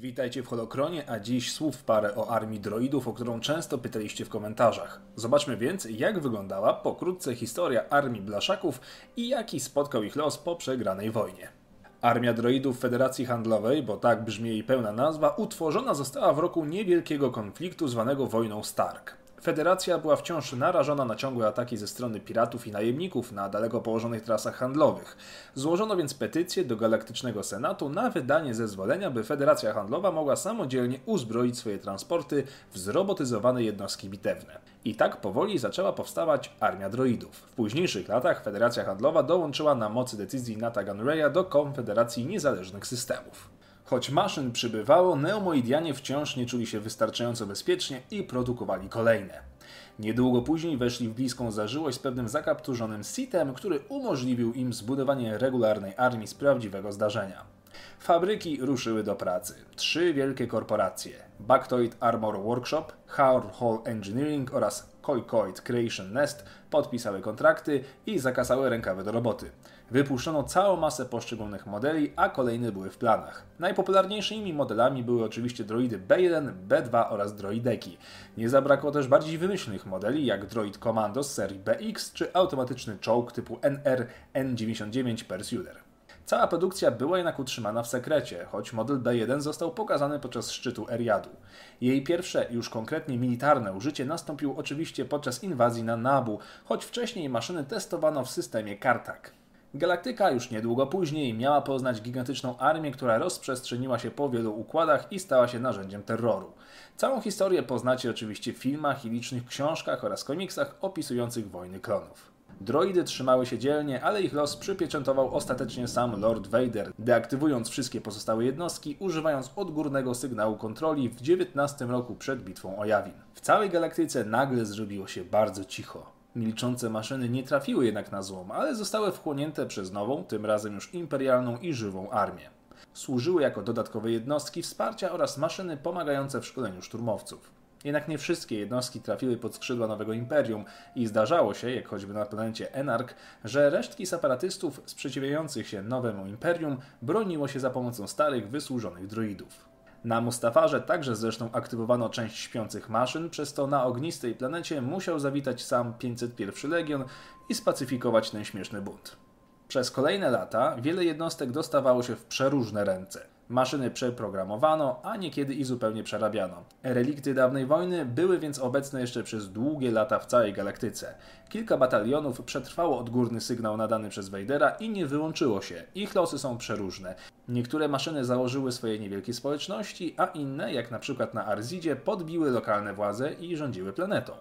Witajcie w Holokronie, a dziś słów parę o armii droidów, o którą często pytaliście w komentarzach. Zobaczmy więc, jak wyglądała pokrótce historia armii blaszaków i jaki spotkał ich los po przegranej wojnie. Armia droidów Federacji Handlowej, bo tak brzmi jej pełna nazwa, utworzona została w roku niewielkiego konfliktu zwanego wojną Stark. Federacja była wciąż narażona na ciągłe ataki ze strony piratów i najemników na daleko położonych trasach handlowych. Złożono więc petycję do Galaktycznego Senatu na wydanie zezwolenia, by Federacja Handlowa mogła samodzielnie uzbroić swoje transporty w zrobotyzowane jednostki bitewne. I tak powoli zaczęła powstawać armia droidów. W późniejszych latach Federacja Handlowa dołączyła na mocy decyzji Nata Gunraya do Konfederacji Niezależnych Systemów. Choć maszyn przybywało, neomoidianie wciąż nie czuli się wystarczająco bezpiecznie i produkowali kolejne. Niedługo później weszli w bliską zażyłość z pewnym zakapturzonym Sitem, który umożliwił im zbudowanie regularnej armii z prawdziwego zdarzenia. Fabryki ruszyły do pracy. Trzy wielkie korporacje Bactoid Armor Workshop, Hall Engineering oraz Koikoid Creation Nest podpisały kontrakty i zakasały rękawy do roboty. Wypuszczono całą masę poszczególnych modeli, a kolejne były w planach. Najpopularniejszymi modelami były oczywiście droidy B1, B2 oraz droideki. Nie zabrakło też bardziej wymyślnych modeli jak droid Commando z serii BX czy automatyczny czołg typu NR N99 Pursuer. Cała produkcja była jednak utrzymana w sekrecie, choć model B1 został pokazany podczas szczytu Eriadu. Jej pierwsze, już konkretnie militarne użycie nastąpiło oczywiście podczas inwazji na Nabu, choć wcześniej maszyny testowano w systemie Kartak. Galaktyka już niedługo później miała poznać gigantyczną armię, która rozprzestrzeniła się po wielu układach i stała się narzędziem terroru. Całą historię poznacie oczywiście w filmach i licznych książkach oraz komiksach opisujących wojny klonów. Droidy trzymały się dzielnie, ale ich los przypieczętował ostatecznie sam Lord Vader, deaktywując wszystkie pozostałe jednostki, używając odgórnego sygnału kontroli w 19 roku przed bitwą o Jawin. W całej galaktyce nagle zrobiło się bardzo cicho. Milczące maszyny nie trafiły jednak na złom, ale zostały wchłonięte przez nową, tym razem już imperialną i żywą armię. Służyły jako dodatkowe jednostki wsparcia oraz maszyny pomagające w szkoleniu szturmowców. Jednak nie wszystkie jednostki trafiły pod skrzydła nowego imperium i zdarzało się, jak choćby na planecie Enark, że resztki separatystów sprzeciwiających się nowemu imperium broniło się za pomocą starych, wysłużonych druidów. Na Mustafarze także zresztą aktywowano część śpiących maszyn, przez to na ognistej planecie musiał zawitać sam 501 Legion i spacyfikować ten śmieszny bunt. Przez kolejne lata wiele jednostek dostawało się w przeróżne ręce. Maszyny przeprogramowano, a niekiedy i zupełnie przerabiano. Relikty dawnej wojny były więc obecne jeszcze przez długie lata w całej galaktyce. Kilka batalionów przetrwało odgórny sygnał nadany przez Vadera i nie wyłączyło się. Ich losy są przeróżne. Niektóre maszyny założyły swoje niewielkie społeczności, a inne, jak na przykład na Arzidzie, podbiły lokalne władze i rządziły planetą.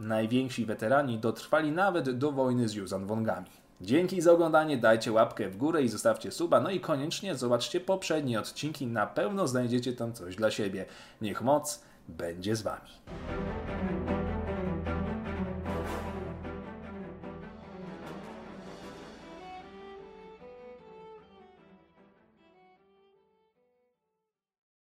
Najwięksi weterani dotrwali nawet do wojny z Yuzan Wongami. Dzięki za oglądanie, dajcie łapkę w górę i zostawcie suba, no i koniecznie zobaczcie poprzednie odcinki, na pewno znajdziecie tam coś dla siebie. Niech moc będzie z Wami.